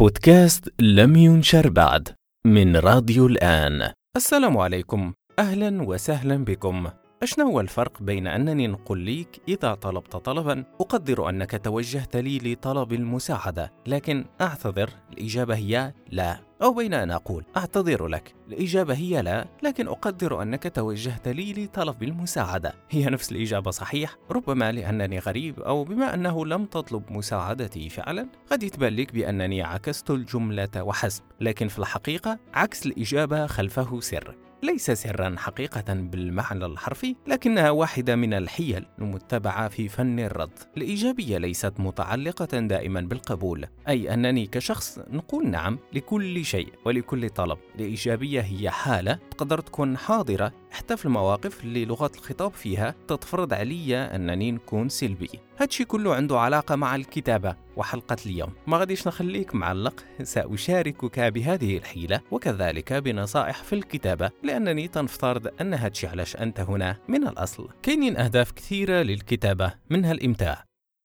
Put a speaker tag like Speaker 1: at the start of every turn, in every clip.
Speaker 1: بودكاست لم ينشر بعد من راديو الآن. السلام عليكم. أهلا وسهلا بكم. أشنو هو الفرق بين أنني نقول ليك إذا طلبت طلبا أقدر أنك توجهت لي لطلب المساعدة لكن أعتذر الإجابة هي لا. أو بين أن أقول أعتذر لك. الإجابة هي لا لكن أقدر أنك توجهت لي لطلب المساعدة. هي نفس الإجابة صحيح؟ ربما لأنني غريب أو بما أنه لم تطلب مساعدتي فعلا قد يتبان لك بأنني عكست الجملة وحسب. لكن في الحقيقة عكس الإجابة خلفه سر. ليس سرا حقيقة بالمعنى الحرفي لكنها واحدة من الحيل المتبعة في فن الرد. الإيجابية ليست متعلقة دائما بالقبول أي أنني كشخص نقول نعم لكل شيء ولكل طلب. الإيجابية هي حالة تقدر تكون حاضرة حتى في المواقف اللي لغة الخطاب فيها تتفرض علي أنني نكون سلبي. هادشي كله عنده علاقة مع الكتابة وحلقة اليوم. ما غاديش نخليك معلق سأشاركك بهذه الحيلة وكذلك بنصائح في الكتابة لأنني تنفترض أن هادشي علاش أنت هنا من الأصل. كاينين أهداف كثيرة للكتابة منها الإمتاع.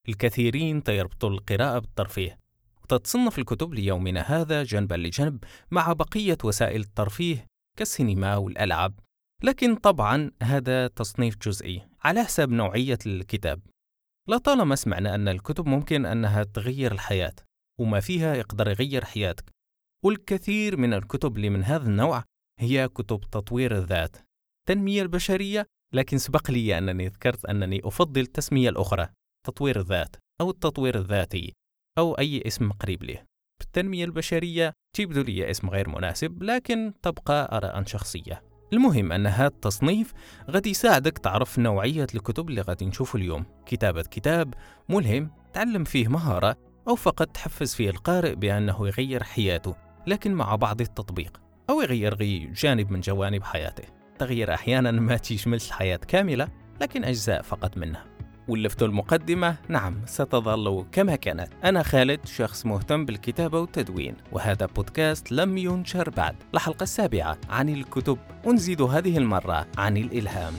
Speaker 1: الكثيرين تيربطوا القراءة بالترفيه. وتتصنف الكتب ليومنا هذا جنبا لجنب مع بقية وسائل الترفيه كالسينما والألعاب. لكن طبعا هذا تصنيف جزئي على حسب نوعية الكتاب. لطالما سمعنا أن الكتب ممكن أنها تغير الحياة وما فيها يقدر يغير حياتك. والكثير من الكتب اللي من هذا النوع هي كتب تطوير الذات تنمية البشرية لكن سبق لي أنني ذكرت أنني أفضل التسمية الأخرى تطوير الذات أو التطوير الذاتي أو أي اسم قريب له بالتنمية البشرية تبدو لي اسم غير مناسب لكن تبقى آراء شخصية. المهم أن هذا التصنيف غادي يساعدك تعرف نوعية الكتب اللي غادي نشوفه اليوم. كتابة كتاب ملهم تعلم فيه مهارة أو فقط تحفز فيه القارئ بأنه يغير حياته لكن مع بعض التطبيق أو يغير غي جانب من جوانب حياته. تغيير أحيانا ما تشملش الحياة كاملة لكن أجزاء فقط منها. ولفت المقدمة نعم ستظل كما كانت. أنا خالد شخص مهتم بالكتابة والتدوين وهذا بودكاست لم ينشر بعد. الحلقة السابعة عن الكتب. ونزيد هذه المرة عن الإلهام.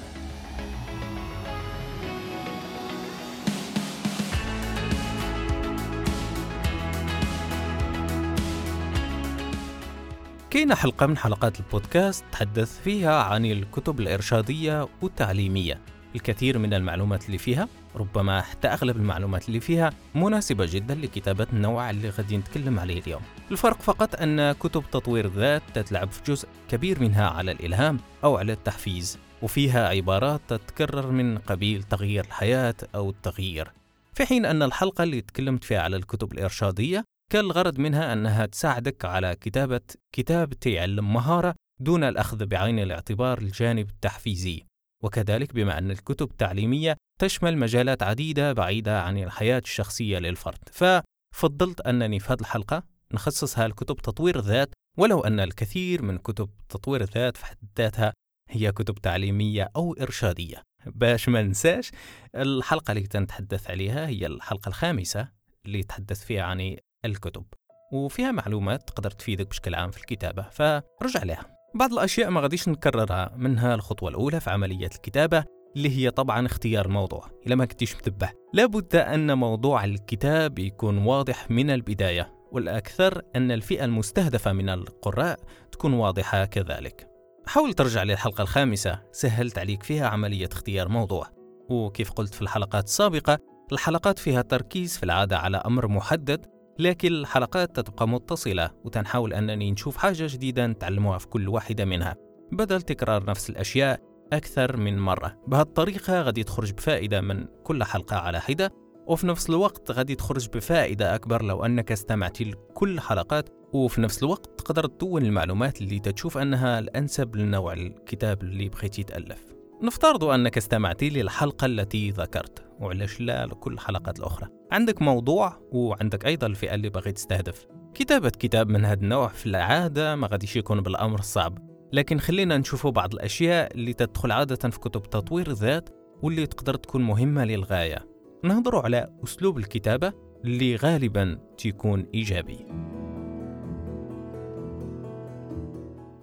Speaker 1: كاين حلقة من حلقات البودكاست تحدث فيها عن الكتب الإرشادية والتعليمية. الكثير من المعلومات اللي فيها ربما حتى أغلب المعلومات اللي فيها مناسبة جدا لكتابة النوع اللي غادي نتكلم عليه اليوم. الفرق فقط أن كتب تطوير الذات تتلعب في جزء كبير منها على الإلهام أو على التحفيز وفيها عبارات تتكرر من قبيل تغيير الحياة أو التغيير. في حين أن الحلقة اللي تكلمت فيها على الكتب الإرشادية كان الغرض منها أنها تساعدك على كتابة كتاب تعلم مهارة دون الأخذ بعين الاعتبار الجانب التحفيزي. وكذلك بما أن الكتب التعليمية تشمل مجالات عديدة بعيدة عن الحياة الشخصية للفرد. ففضلت أنني في هذه الحلقة نخصصها لكتب تطوير الذات ولو أن الكثير من كتب تطوير الذات في حد ذاتها هي كتب تعليمية أو إرشادية. باش ما ننساش الحلقة اللي تنتحدث عليها هي الحلقة الخامسة اللي تحدث فيها عن الكتب. وفيها معلومات تقدر تفيدك بشكل عام في الكتابة فرجع لها. بعض الأشياء ما غاديش نكررها. منها الخطوة الأولى في عملية الكتابة اللي هي طبعا اختيار الموضوع إذا ما كنتيش متبه. لابد أن موضوع الكتاب يكون واضح من البداية والأكثر أن الفئة المستهدفة من القراء تكون واضحة كذلك. حاول ترجع للحلقة الخامسة. سهلت عليك فيها عملية اختيار موضوع. وكيف قلت في الحلقات السابقة الحلقات فيها تركيز في العادة على أمر محدد لكن الحلقات تبقى متصلة وتنحاول أنني نشوف حاجة جديدة نتعلموها في كل واحدة منها. بدل تكرار نفس الأشياء أكثر من مرة. بهالطريقة غادي تخرج بفائدة من كل حلقة على حدة وفي نفس الوقت غادي تخرج بفائدة أكبر لو أنك استمعت لكل حلقات وفي نفس الوقت تقدر تدون المعلومات اللي تشوف أنها الأنسب لنوع الكتاب اللي بغيتي تألف. نفترض أنك استمعت للحلقة التي ذكرت وعلاش لا لكل الحلقات الأخرى؟ عندك موضوع وعندك أيضا الفئة اللي باغي تستهدف. كتابة كتاب من هذا النوع في العادة ما غاديش يكون بالأمر الصعب لكن خلينا نشوفوا بعض الأشياء اللي تدخل عادة في كتب تطوير الذات واللي تقدر تكون مهمة للغاية. نهضروا على أسلوب الكتابة اللي غالبا تكون إيجابي.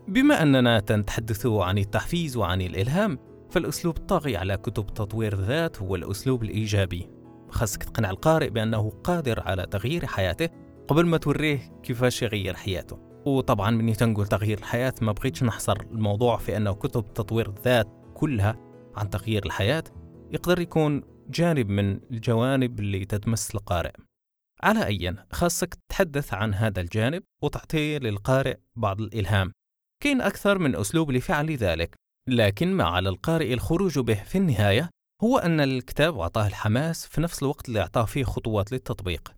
Speaker 1: بما أننا نتحدث عن التحفيز وعن الإلهام فالأسلوب الطاغي على كتب تطوير الذات هو الأسلوب الإيجابي. خاصك تقنع القارئ بأنه قادر على تغيير حياته قبل ما توريه كيفاش يغير حياته. وطبعا من تنقول تغيير الحياة ما بغيتش نحصر الموضوع في أنه كتب تطوير الذات كلها عن تغيير الحياة يقدر يكون جانب من الجوانب اللي تتمس القارئ. على أي خاصك تتحدث عن هذا الجانب وتعطيه للقارئ بعض الإلهام. كاين أكثر من أسلوب لفعل ذلك لكن ما على القارئ الخروج به في النهاية هو أن الكتاب أعطاه الحماس في نفس الوقت اللي أعطاه فيه خطوات للتطبيق.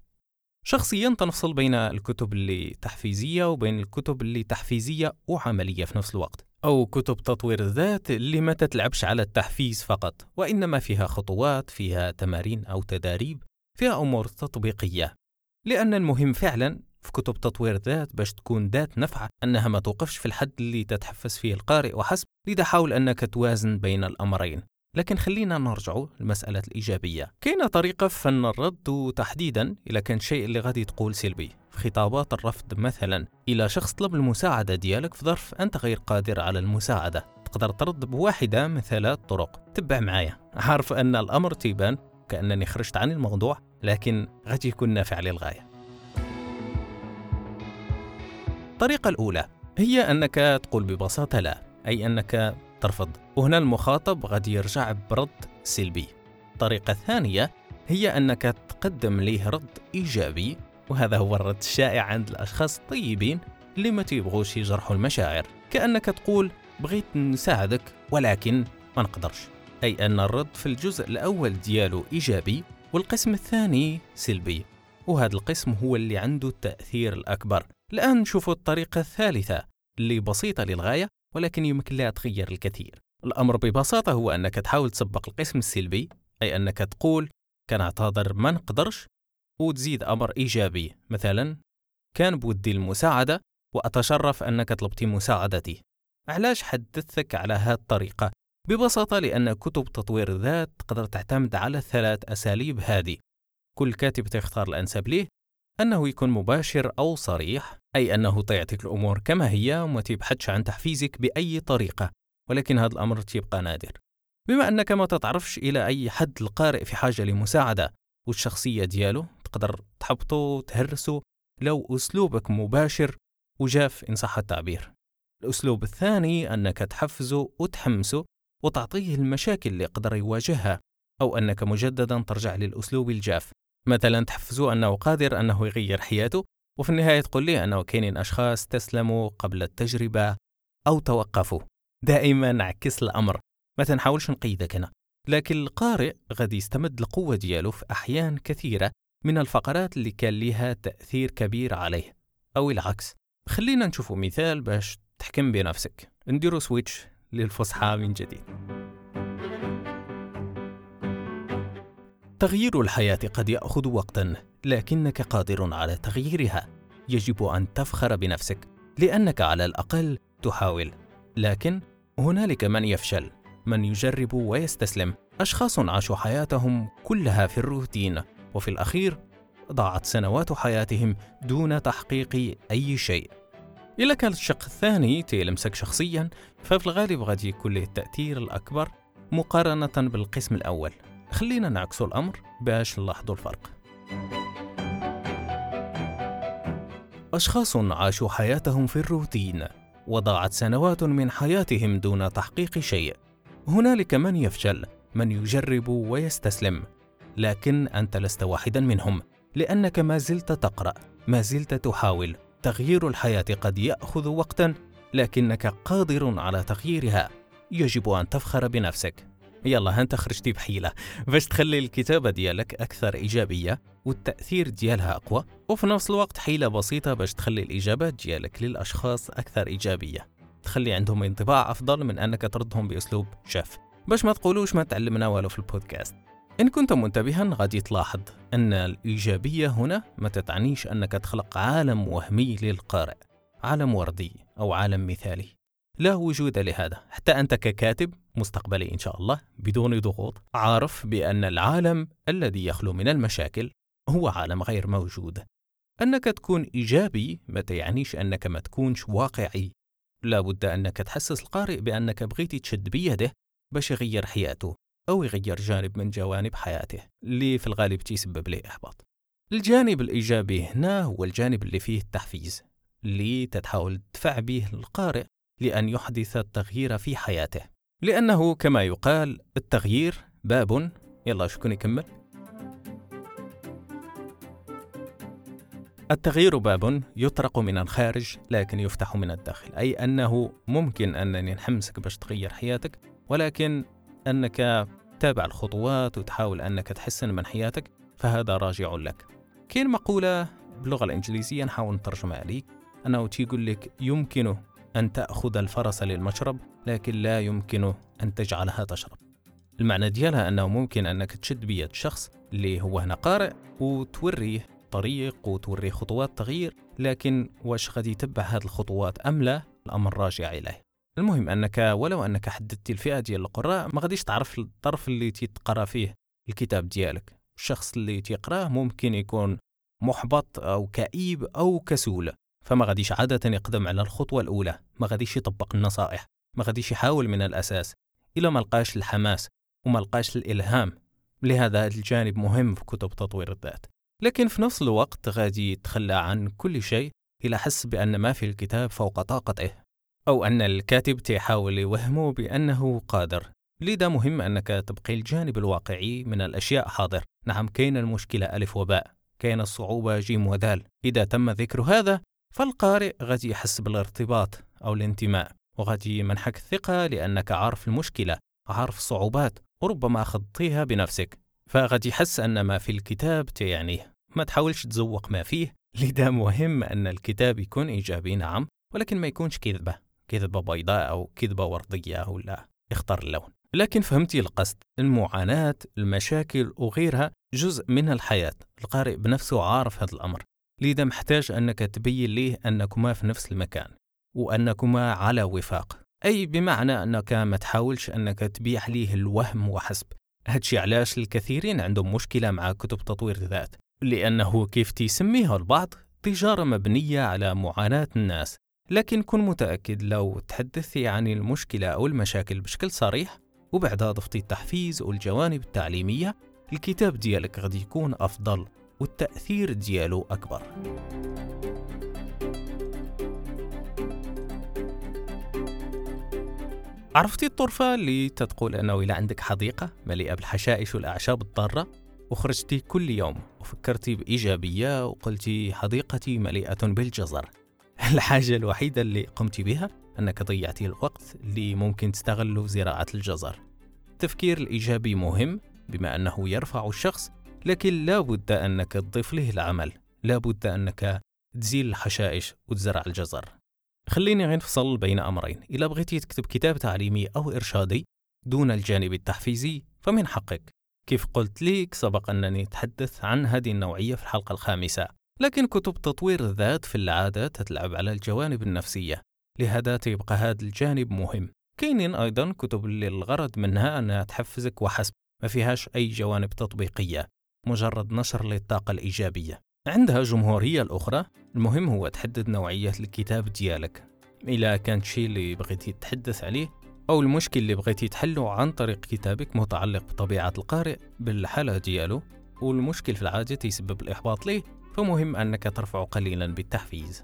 Speaker 1: شخصيا تنفصل بين الكتب اللي تحفيزية وبين الكتب اللي تحفيزية وعملية في نفس الوقت أو كتب تطوير الذات اللي ما تتلعبش على التحفيز فقط وإنما فيها خطوات فيها تمارين أو تداريب فيها أمور تطبيقية. لأن المهم فعلا في كتب تطوير الذات باش تكون ذات نفع أنها ما توقفش في الحد اللي تتحفز فيه القارئ وحسب لذا حاول أنك توازن بين الأمرين. لكن خلينا نرجع لمسألة الإيجابية. كاينة طريقة في فن الرد وتحديدا إذا كان شيء اللي غادي تقول سلبي. في خطابات الرفض مثلا. إلى شخص طلب المساعدة ديالك في ظرف أنت غير قادر على المساعدة. تقدر ترد بواحدة من ثلاث طرق. تبع معايا. عارف أن الأمر تيبان كأنني خرجت عن الموضوع لكن غادي يكون نافع للغاية. الطريقة الأولى. هي أنك تقول ببساطة لا أي أنك ترفض. وهنا المخاطب غادي يرجع برد سلبي. الطريقة الثانية هي أنك تقدم ليه رد إيجابي وهذا هو الرد الشائع عند الأشخاص الطيبين اللي ما تيبغوش يجرحوا المشاعر. كأنك تقول بغيت نساعدك ولكن ما نقدرش. أي أن الرد في الجزء الأول ديالو إيجابي والقسم الثاني سلبي. وهذا القسم هو اللي عنده التأثير الأكبر. الآن نشوفوا الطريقة الثالثة اللي بسيطة للغاية. ولكن يمكن لها تغير الكثير. الأمر ببساطة هو أنك تحاول تسبق القسم السلبي أي أنك تقول كنعتذر ما نقدرش وتزيد أمر إيجابي. مثلا كان بودي المساعدة وأتشرف أنك طلبتي مساعدتي. علاش حدثتك على هذه الطريقة؟ ببساطة لأن كتب تطوير الذات تقدر تعتمد على الثلاث أساليب هذه. كل كاتب تختار الأنسب ليه أنه يكون مباشر أو صريح أي أنه تعطيك الأمور كما هي وما تبحثش عن تحفيزك بأي طريقة ولكن هذا الأمر تبقى نادر. بما أنك ما تتعرفش إلى أي حد القارئ في حاجة لمساعدة والشخصية ديالو تقدر تحبطه وتهرسه لو أسلوبك مباشر وجاف إن صح التعبير. الأسلوب الثاني أنك تحفزه وتحمسه وتعطيه المشاكل اللي يقدر يواجهها أو أنك مجددا ترجع للأسلوب الجاف. مثلا تحفزه أنه قادر أنه يغير حياته وفي النهاية تقول لي أنه كاينين أشخاص استسلموا قبل التجربة أو توقفوا. دائما عكس الأمر. ما تنحاولش نقيدك أنا. لكن القارئ غادي يستمد القوة ديالو في أحيان كثيرة من الفقرات اللي كان لها تأثير كبير عليه. أو العكس. خلينا نشوف مثال باش تحكم بنفسك. نديرو سويتش للفصحى من جديد. تغيير الحياة قد يأخذ وقتا لكنك قادر على تغييرها. يجب أن تفخر بنفسك لأنك على الأقل تحاول. لكن هنالك من يفشل من يجرب ويستسلم. أشخاص عاشوا حياتهم كلها في الروتين وفي الأخير ضاعت سنوات حياتهم دون تحقيق أي شيء. إذا كان الشق الثاني تيلمسك شخصيا ففي الغالب غادي يكون له التأثير الأكبر مقارنة بالقسم الأول. خلينا نعكسوا الأمر باش نلاحظوا الفرق. أشخاص عاشوا حياتهم في الروتين وضاعت سنوات من حياتهم دون تحقيق شيء. هنالك من يفشل من يجرب ويستسلم. لكن أنت لست واحدا منهم لأنك ما زلت تقرأ ما زلت تحاول. تغيير الحياة قد يأخذ وقتا لكنك قادر على تغييرها. يجب أن تفخر بنفسك. يلا انت خرجتي بحيلة. باش تخلي الكتابة ديالك أكثر إيجابية والتأثير ديالها أقوى وفي نفس الوقت حيلة بسيطة باش تخلي الإجابات ديالك للأشخاص أكثر إيجابية. تخلي عندهم انطباع أفضل من أنك تردهم بأسلوب شاف. باش ما تقولوش ما تعلمنا والو في البودكاست. إن كنت منتبها غادي تلاحظ أن الإيجابية هنا ما تتعنيش أنك تخلق عالم وهمي للقارئ عالم وردي أو عالم مثالي. لا وجود لهذا. حتى أنت ككاتب مستقبلي إن شاء الله بدون ضغوط عارف بأن العالم الذي يخلو من المشاكل هو عالم غير موجود. أنك تكون إيجابي ما تعنيش أنك ما تكونش واقعي. لا بد أنك تحسس القارئ بأنك بغيتي تشد بيده باش يغير حياته أو يغير جانب من جوانب حياته اللي في الغالب تيسبب له إحباط. الجانب الإيجابي هنا هو الجانب اللي فيه التحفيز اللي تتحاول تدفع به القارئ لأن يحدث التغيير في حياته. لأنه كما يقال التغيير باب. يلا شكون يكمل التغيير باب يطرق من الخارج لكن يفتح من الداخل أي أنه ممكن أنني نحمسك باش تغير حياتك ولكن أنك تتابع الخطوات وتحاول أنك تحسن من حياتك فهذا راجع لك. كاين مقولة باللغة الإنجليزية نحاول نترجمها عليك أنه تيقول لك يمكن أن تأخذ الفرس للمشرب لكن لا يمكن أن تجعلها تشرب. المعنى ديالها أنه ممكن أنك تشد بيد شخص اللي هو هنا قارئ وتوريه طريق وتوريه خطوات تغيير لكن واش غادي يتبع هذه الخطوات أم لا؟ الأمر راجع إليه. المهم أنك ولو أنك حددت الفئة ديال القراء ما غاديش تعرف الطرف اللي تيتقرا فيه الكتاب ديالك. الشخص اللي تيقراه ممكن يكون محبط أو كئيب أو كسول. فما غاديش عادة يقدم على الخطوة الأولى ما غاديش يطبق النصائح ما غاديش يحاول من الأساس إلا ما لقاش الحماس وما لقاش الإلهام. لهذا الجانب مهم في كتب تطوير الذات. لكن في نفس الوقت غادي يتخلى عن كل شيء إلى حس بأن ما في الكتاب فوق طاقته أو أن الكاتب تحاول يوهمه بأنه قادر. لذا مهم أنك تبقي الجانب الواقعي من الأشياء حاضر. نعم كاين المشكلة ألف وباء كاين الصعوبة جيم ودال إذا تم ذكر هذا فالقارئ غادي يحس بالارتباط أو الانتماء وغادي يمنحك الثقة لأنك عارف المشكلة عارف الصعوبات وربما خضتيها بنفسك. فغادي يحس أن ما في الكتاب تيعنيه. ما تحاولش تزوق ما فيه. لذا مهم أن الكتاب يكون إيجابي نعم ولكن ما يكونش كذبة. كذبة بيضاء أو كذبة وردية ولا اختار اللون. لكن فهمتي القصد. المعاناة المشاكل وغيرها جزء من الحياة. القارئ بنفسه عارف هذا الأمر. لذا محتاج أنك تبين ليه أنكما في نفس المكان وأنكما على وفاق. أي بمعنى أنك ما تحاولش أنك تبيع ليه الوهم وحسب. هادشي علاش الكثيرين عندهم مشكلة مع كتب تطوير الذات لأنه كيف تسميها البعض تجارة مبنية على معاناة الناس. لكن كن متأكد لو تحدثتي عن المشكلة أو المشاكل بشكل صريح وبعدها ضفتي التحفيز والجوانب التعليمية الكتاب ديالك غادي يكون أفضل. والتأثير ديالو أكبر. عرفتي الطرفة اللي تتقول أنه إذا عندك حديقة مليئة بالحشائش والأعشاب الضارة وخرجتي كل يوم وفكرتي بإيجابية وقلتي حديقتي مليئة بالجزر. الحاجة الوحيدة اللي قمت بها أنك ضيعتي الوقت اللي ممكن تستغله زراعة الجزر. التفكير الإيجابي مهم بما أنه يرفع الشخص لكن لا بد أنك تضيف له العمل. لا بد أنك تزيل الحشائش وتزرع الجزر. خليني غير نفصل بين أمرين. إذا بغيتي تكتب كتاب تعليمي أو إرشادي دون الجانب التحفيزي فمن حقك. كيف قلت ليك سبق أنني أتحدث عن هذه النوعية في الحلقة الخامسة. لكن كتب تطوير الذات في العادة تتلعب على الجوانب النفسية. لهذا تيبقى هذا الجانب مهم. كاينين أيضا كتب اللي الغرض منها أنها تحفزك وحسب ما فيهاش أي جوانب تطبيقية. مجرد نشر للطاقة الإيجابية. عندها جمهورية الأخرى. المهم هو تحدد نوعية الكتاب ديالك. إلا كان شيء اللي بغيتي تتحدث عليه أو المشكل اللي بغيتي تحله عن طريق كتابك متعلق بطبيعة القارئ بالحالة ديالو والمشكل في العادة يسبب الإحباط ليه فمهم أنك ترفع قليلا بالتحفيز.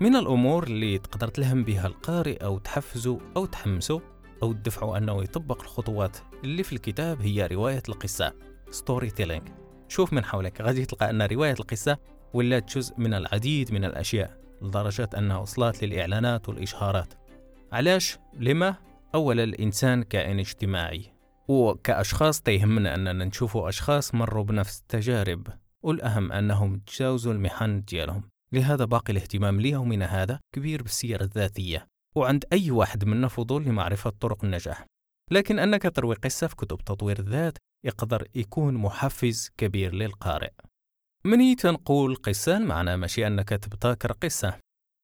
Speaker 1: من الأمور اللي تقدر تلهم بها القارئ أو تحفزه أو تحمسه أو تدفعه أنه يطبق الخطوات اللي في الكتاب هي رواية القصة storytelling شوف من حولك غادي تلقى أن رواية القصة ولات جزء من العديد من الأشياء لدرجة أنها وصلت للإعلانات والإشهارات علاش؟ لما؟ أولا الإنسان كائن اجتماعي وكأشخاص تيهمنا أننا نشوفوا أشخاص مروا بنفس التجارب والأهم أنهم تجاوزوا المحن ديالهم لهذا باقي الاهتمام ليومنا هذا كبير بالسيرة الذاتية وعند أي واحد منا فضول لمعرفة طرق النجاح. لكن أنك تروي قصة في كتب تطوير الذات يقدر يكون محفز كبير للقارئ. مني تنقول قصة؟ معنى ماشي أنك تبتكر قصة.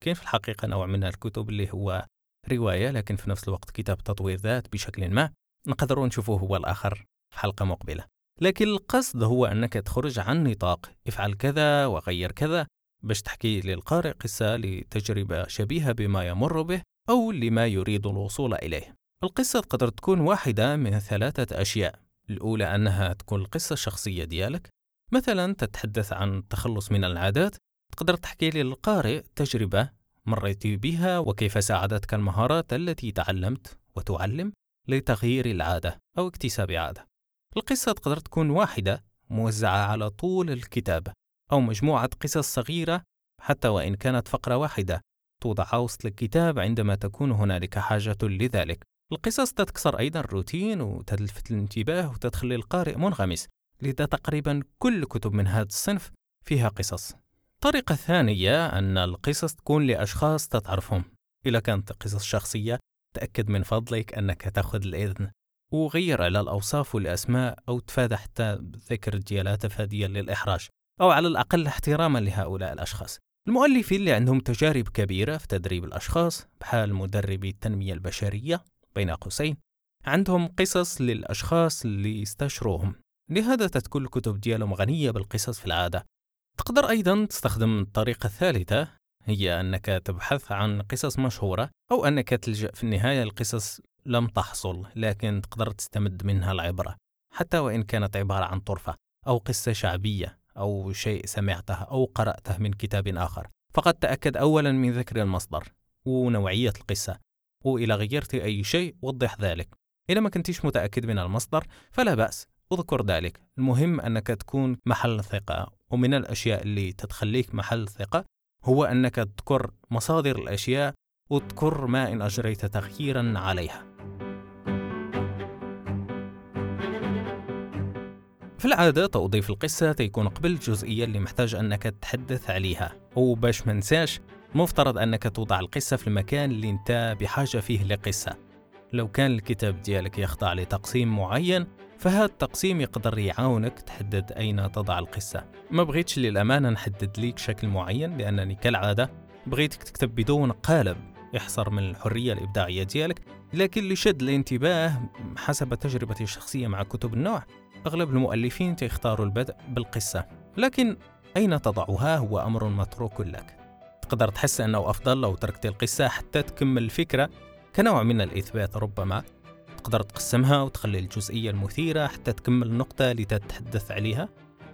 Speaker 1: كاين في الحقيقة نوع من الكتب اللي هو رواية لكن في نفس الوقت كتاب تطوير ذات بشكل ما؟ نقدروا نشوفوه هو الآخر في حلقة مقبلة. لكن القصد هو أنك تخرج عن نطاق افعل كذا وغير كذا باش تحكي للقارئ قصة لتجربة شبيهة بما يمر به أو لما يريد الوصول إليه. القصة تقدر تكون واحدة من ثلاثة أشياء. الأولى أنها تكون القصة الشخصية ديالك. مثلا تتحدث عن التخلص من العادات. تقدر تحكي للقارئ تجربة مريت بها وكيف ساعدتك المهارات التي تعلمت وتعلم لتغيير العادة أو اكتساب عادة. القصة تقدر تكون واحدة موزعة على طول الكتاب أو مجموعة قصص صغيرة حتى وإن كانت فقرة واحدة. توضع وسط الكتاب عندما تكون هنالك حاجة لذلك. القصص تكسر أيضا الروتين وتلفت الانتباه وتخلي القارئ منغمس لذا تقريبا كل كتب من هذا الصنف فيها قصص. الطريقة الثانية أن القصص تكون لأشخاص تتعرفهم. إذا كانت قصص شخصية تأكد من فضلك أنك تأخذ الإذن وغير على الأوصاف والأسماء أو تفادى حتى ذكر ديالها تفاديا للإحراج أو على الأقل احتراما لهؤلاء الأشخاص. المؤلفين اللي عندهم تجارب كبيرة في تدريب الأشخاص بحال مدربي التنمية البشرية بين قوسين عندهم قصص للأشخاص اللي يستشروهم. لهذا تكون الكتب ديالهم غنية بالقصص في العادة. تقدر أيضا تستخدم الطريقة الثالثة هي أنك تبحث عن قصص مشهورة أو أنك تلجأ في النهاية لقصص لم تحصل لكن تقدر تستمد منها العبرة حتى وإن كانت عبارة عن طرفة أو قصة شعبية. أو شيء سمعته أو قرأته من كتاب آخر. فقد تأكد أولا من ذكر المصدر ونوعية القصة وإذا غيرت أي شيء وضح ذلك. إذا ما كنتيش متأكد من المصدر فلا بأس. اذكر ذلك. المهم أنك تكون محل ثقة ومن الأشياء اللي تتخليك محل ثقة هو أنك تذكر مصادر الأشياء وتذكر ما إن أجريت تغييرا عليها. في العادة توظيف القصة تيكون قبل الجزئية اللي محتاج أنك تتحدث عليها. وباش منساش مفترض أنك توضع القصة في المكان اللي أنت بحاجة فيه لقصة. لو كان الكتاب ديالك يخضع لتقسيم معين فهذا التقسيم يقدر يعاونك تحدد أين تضع القصة. ما بغيتش للأمانة نحدد ليك شكل معين لأنني كالعادة بغيتك تكتب بدون قالب يحصر من الحرية الإبداعية ديالك لكن اللي شد الانتباه حسب تجربتي الشخصية مع كتب النوع أغلب المؤلفين تختاروا البدء بالقصة لكن أين تضعها هو أمر متروك لك. تقدر تحس أنه أفضل لو تركت القصة حتى تكمل الفكرة كنوع من الإثبات ربما. تقدر تقسمها وتخلي الجزئية المثيرة حتى تكمل النقطة اللي تتحدث عليها.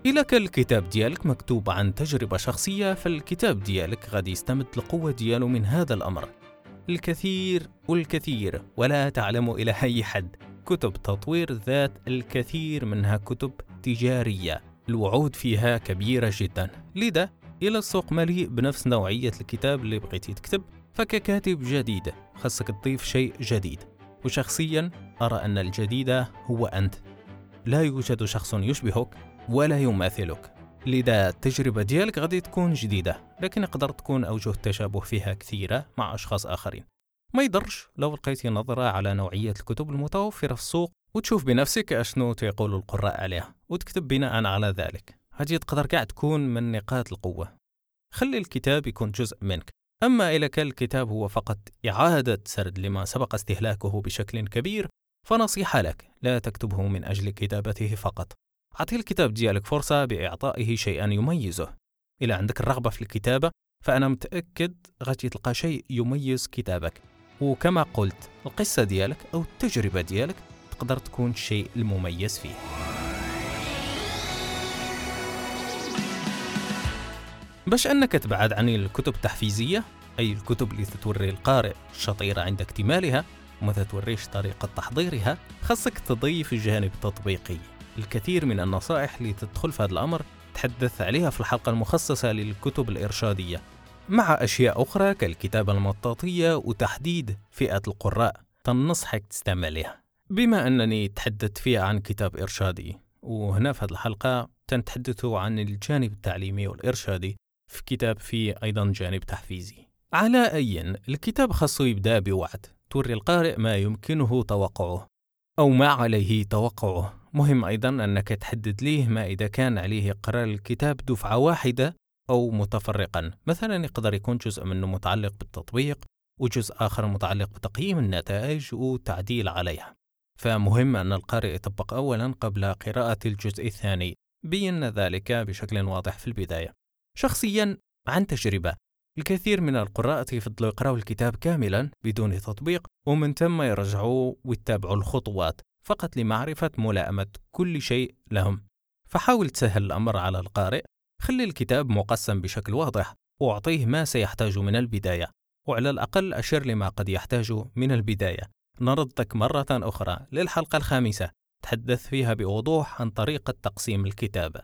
Speaker 1: إلا كان الكتاب ديالك مكتوب عن تجربة شخصية فالكتاب ديالك غادي يستمد القوة ديالو من هذا الأمر. الكثير والكثير ولا تعلم إلى أي حد. كتب تطوير ذات الكثير منها كتب تجارية. الوعود فيها كبيرة جدا. لذا إلى السوق مليء بنفس نوعية الكتاب اللي بغيتي تكتب فككاتب جديد خاصك تضيف شيء جديد. وشخصيا أرى أن الجديد هو أنت. لا يوجد شخص يشبهك ولا يماثلك. لذا التجربة ديالك غادي تكون جديدة لكن يقدر تكون أوجه التشابه فيها كثيرة مع أشخاص آخرين. ما يضرش. لو لقيتي نظرة على نوعية الكتب المتوفرة في السوق وتشوف بنفسك أشنو تيقول القراء عليها وتكتب بناء على ذلك. هذه تقدر قاعد تكون من نقاط القوة. خلي الكتاب يكون جزء منك. أما إذا كان الكتاب هو فقط إعادة سرد لما سبق استهلاكه بشكل كبير فنصيحة لك لا تكتبه من أجل كتابته فقط. أعطي الكتاب ديالك فرصة بإعطائه شيئا يميزه. إذا عندك الرغبة في الكتابة فأنا متأكد غادي تلقى شيء يميز كتابك. وكما قلت القصة ديالك أو التجربة ديالك تقدر تكون الشيء المميز فيه. باش أنك تبعد عن الكتب التحفيزية أي الكتب اللي تتوري القارئ الشطيرة عند اكتمالها وما تتوريش طريقة تحضيرها خاصك تضيف الجانب التطبيقي الكثير من النصائح اللي تدخل في هذا الأمر تحدث عليها في الحلقة المخصصة للكتب الإرشادية. مع أشياء أخرى كالكتابة المطاطية وتحديد فئة القراء تنصحك تستعملها بما أنني تحدثت فيها عن كتاب إرشادي وهنا في هذه الحلقة تنتحدث عن الجانب التعليمي والإرشادي في كتاب فيه أيضا جانب تحفيزي. على أي الكتاب خاصه يبدأ بوعد توري القارئ ما يمكنه توقعه أو ما عليه توقعه. مهم أيضا أنك تحدد ليه ما إذا كان عليه قرار الكتاب دفعة واحدة أو متفرقا. مثلا يقدر يكون جزء منه متعلق بالتطبيق وجزء آخر متعلق بتقييم النتائج وتعديل عليها. فمهم أن القارئ يطبق أولا قبل قراءة الجزء الثاني. بينا ذلك بشكل واضح في البداية. شخصيا عن تجربة الكثير من القراء يفضلوا يقرأوا الكتاب كاملا بدون تطبيق ومن ثم يرجعوا ويتابعوا الخطوات فقط لمعرفة ملائمة كل شيء لهم. فحاول تسهل الأمر على القارئ خلي الكتاب مقسم بشكل واضح وأعطيه ما سيحتاج من البداية وعلى الأقل أشر لما قد يحتاج من البداية. نردك مرة أخرى للحلقة الخامسة. تحدث فيها بوضوح عن طريقة تقسيم الكتاب.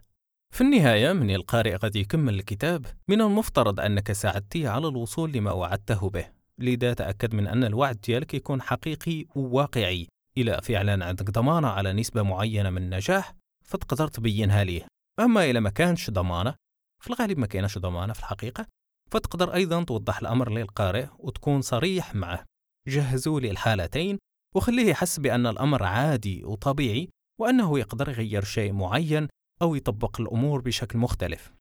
Speaker 1: في النهاية من القارئ قد يكمل الكتاب من المفترض أنك ساعدتيه على الوصول لما وعدته به. لذا تأكد من أن الوعد ديالك يكون حقيقي وواقعي. إلى فعلا عندك ضمانة على نسبة معينة من النجاح فتقدر تبينها ليه أما إذا ما كانش ضمانة في الغالب ما كانش ضمانة في الحقيقة فتقدر أيضا توضح الأمر للقارئ وتكون صريح معه. جهزوا لي الحالتين وخليه يحس بأن الأمر عادي وطبيعي وأنه يقدر يغير شيء معين أو يطبق الأمور بشكل مختلف.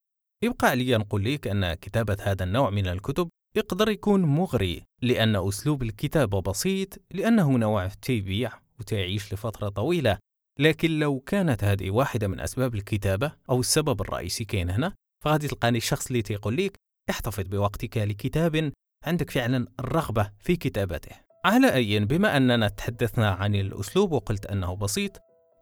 Speaker 1: يبقى علي نقول لك أن كتابة هذا النوع من الكتب يقدر يكون مغري لأن أسلوب الكتابة بسيط لأنه نوع تيبيع وتعيش لفترة طويلة لكن لو كانت هذه واحدة من أسباب الكتابة أو السبب الرئيسي كاين هنا فغادي تلقاني الشخص اللي تيقول لك احتفظ بوقتك لكتاب عندك فعلا الرغبة في كتابته. على أي بما أننا تحدثنا عن الأسلوب وقلت أنه بسيط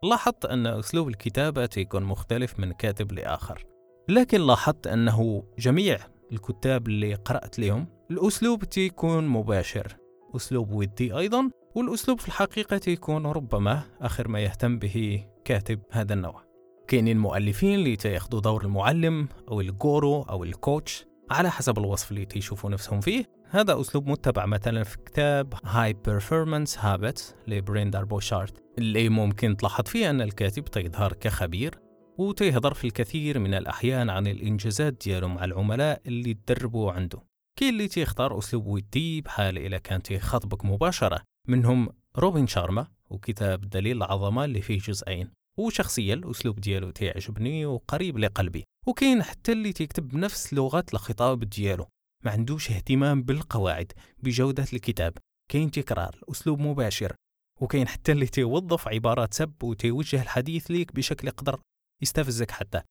Speaker 1: لاحظت أن أسلوب الكتابة يكون مختلف من كاتب لآخر. لكن لاحظت أنه جميع الكتاب اللي قرأت لهم الأسلوب تيكون مباشر. أسلوب ودي أيضا والأسلوب في الحقيقة تيكون ربما آخر ما يهتم به كاتب هذا النوع. كاينين مؤلفين اللي تياخذوا دور المعلم أو ال guru أو ال coach على حسب الوصف اللي تيشوفوا نفسهم فيه. هذا أسلوب متبع مثلا في كتاب High Performance Habits لبريندون بورشارد اللي ممكن تلاحظ فيه أن الكاتب تيظهر كخبير وتيهضر في الكثير من الأحيان عن الإنجازات ديالو مع العملاء اللي تدربوا عنده. كاين اللي تيختار أسلوب ودي بحال إلا كان تيخاطبك مباشرة منهم روبن شارما وكتاب دليل العظمة اللي فيه جزئين وشخصيا الأسلوب ديالو تيعجبني وقريب لقلبي وكاين حتى اللي تيكتب بنفس لغة الخطاب ديالو ما عندوش اهتمام بالقواعد بجودة الكتاب كاين تكرار الأسلوب مباشر وكاين حتى اللي تيوظف عبارات سب وتيوجه الحديث ليك بشكل يقدر يستفزك حتى.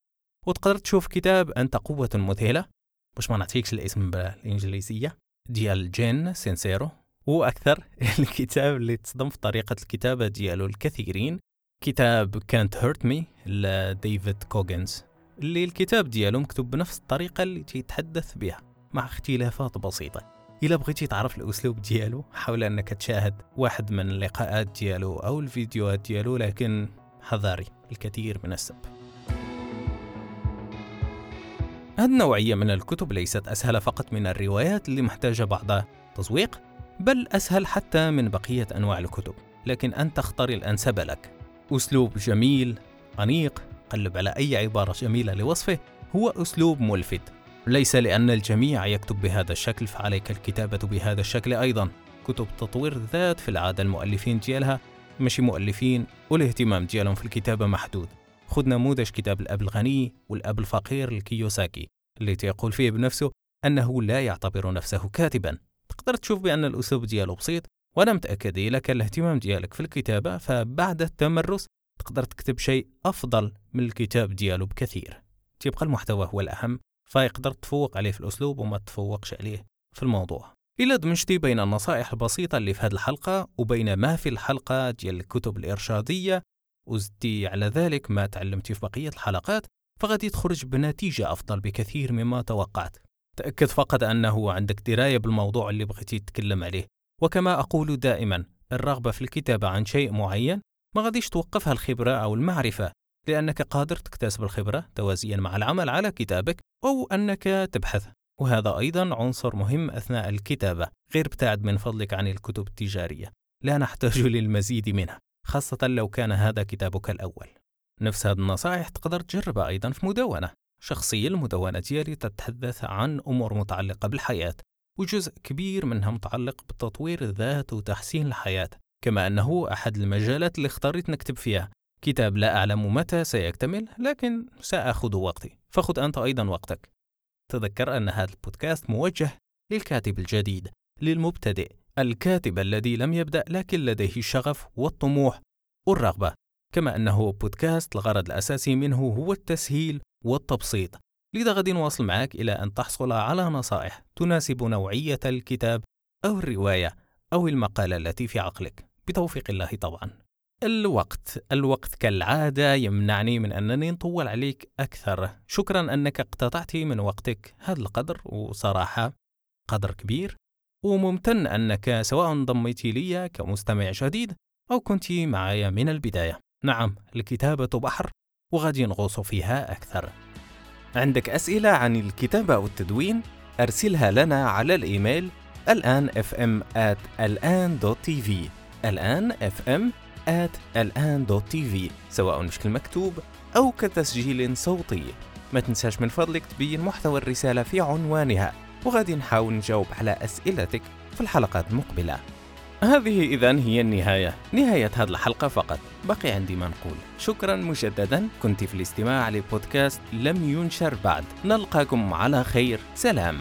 Speaker 1: وتقدر تشوف كتاب أنت قوة مذهلة باش ما نعطيكش الاسم بالإنجليزية ديال جين سينسيرو. هو أكثر الكتاب اللي تصدم في طريقة الكتابة ديالو الكثيرين. كتاب كانت هيرت مي لديفيد كوغنز اللي الكتاب ديالو مكتوب بنفس الطريقة اللي تيتحدث بها مع اختلافات بسيطة. إلا بغيتي تعرف الأسلوب ديالو حاول أنك تشاهد واحد من اللقاءات ديالو أو الفيديوهات ديالو لكن حذاري الكثير من السب. هذه النوعية من الكتب ليست أسهل فقط من الروايات اللي محتاجة بعض تسويق بل أسهل حتى من بقية أنواع الكتب. لكن أن تختار الأنسب لك. أسلوب جميل أنيق قلب على أي عبارة جميلة لوصفه هو أسلوب ملفت. ليس لأن الجميع يكتب بهذا الشكل فعليك الكتابة بهذا الشكل أيضا. كتب تطوير الذات في العادة المؤلفين ديالها ماشي مؤلفين والاهتمام ديالهم في الكتابة محدود. خذ نموذج كتاب الأب الغني والأب الفقير لكيوساكي اللي تيقول فيه بنفسه أنه لا يعتبر نفسه كاتبا. تقدر تشوف بأن الأسلوب ديالو بسيط وأنا متأكد إذا كان الاهتمام ديالك في الكتابة فبعد التمرس تقدر تكتب شيء أفضل من الكتاب ديالو بكثير. تبقى المحتوى هو الأهم فيقدر تفوق عليه في الأسلوب وما تفوقش عليه في الموضوع. إلا دمجتي بين النصائح البسيطة اللي في هذه الحلقة وبين ما في الحلقة ديال الكتب الإرشادية وزدتي على ذلك ما تعلمتي في بقية الحلقات فغادي تخرج بنتيجة أفضل بكثير مما توقعت. تأكد فقط أنه عندك دراية بالموضوع اللي بغيتي تتكلم عليه. وكما أقول دائما الرغبة في الكتابة عن شيء معين ما غاديش توقفها الخبرة أو المعرفة لأنك قادر تكتسب الخبرة توازيا مع العمل على كتابك أو أنك تبحث. وهذا أيضا عنصر مهم أثناء الكتابة غير ابتعد من فضلك عن الكتب التجارية. لا نحتاج للمزيد منها خاصة لو كان هذا كتابك الأول. نفس هذه النصائح تقدر تجربها أيضا في مدونة. شخصيا المدونة ديالي تتحدث عن أمور متعلقة بالحياة وجزء كبير منها متعلق بتطوير الذات وتحسين الحياة كما أنه أحد المجالات اللي اختاريت نكتب فيها. كتاب لا أعلم متى سيكتمل لكن سأخذ وقتي. فخذ أنت أيضا وقتك. تذكر أن هذا البودكاست موجه للكاتب الجديد للمبتدئ الكاتب الذي لم يبدأ لكن لديه الشغف والطموح والرغبة. كما أنه بودكاست الغرض الأساسي منه هو التسهيل والتبسيط. لذا غادي نواصل معك إلى أن تحصل على نصائح تناسب نوعية الكتاب أو الرواية أو المقالة التي في عقلك. بتوفيق الله طبعا. الوقت الوقت كالعادة يمنعني من أنني نطول عليك أكثر. شكرا أنك اقتطعتي من وقتك هذا القدر وصراحة قدر كبير. وممتن أنك سواء انضميتي لي كمستمع جديد أو كنت معي من البداية. نعم الكتابة بحر. وغادي نغوص فيها أكثر. عندك أسئلة عن الكتابة أو التدوين؟ أرسلها لنا على الإيميل الآن fm at الآن dot TV الآن fm at الآن dot TV سواء بشكل مكتوب أو كتسجيل صوتي. ما تنساش من فضلك تبين محتوى الرسالة في عنوانها وغادي نحاول نجاوب على أسئلتك في الحلقات المقبلة. هذه إذا هي النهاية نهاية هذه الحلقة فقط. بقي عندي ما نقول. شكرا مجددا. كنت في الاستماع لبودكاست لم ينشر بعد. نلقاكم على خير. سلام.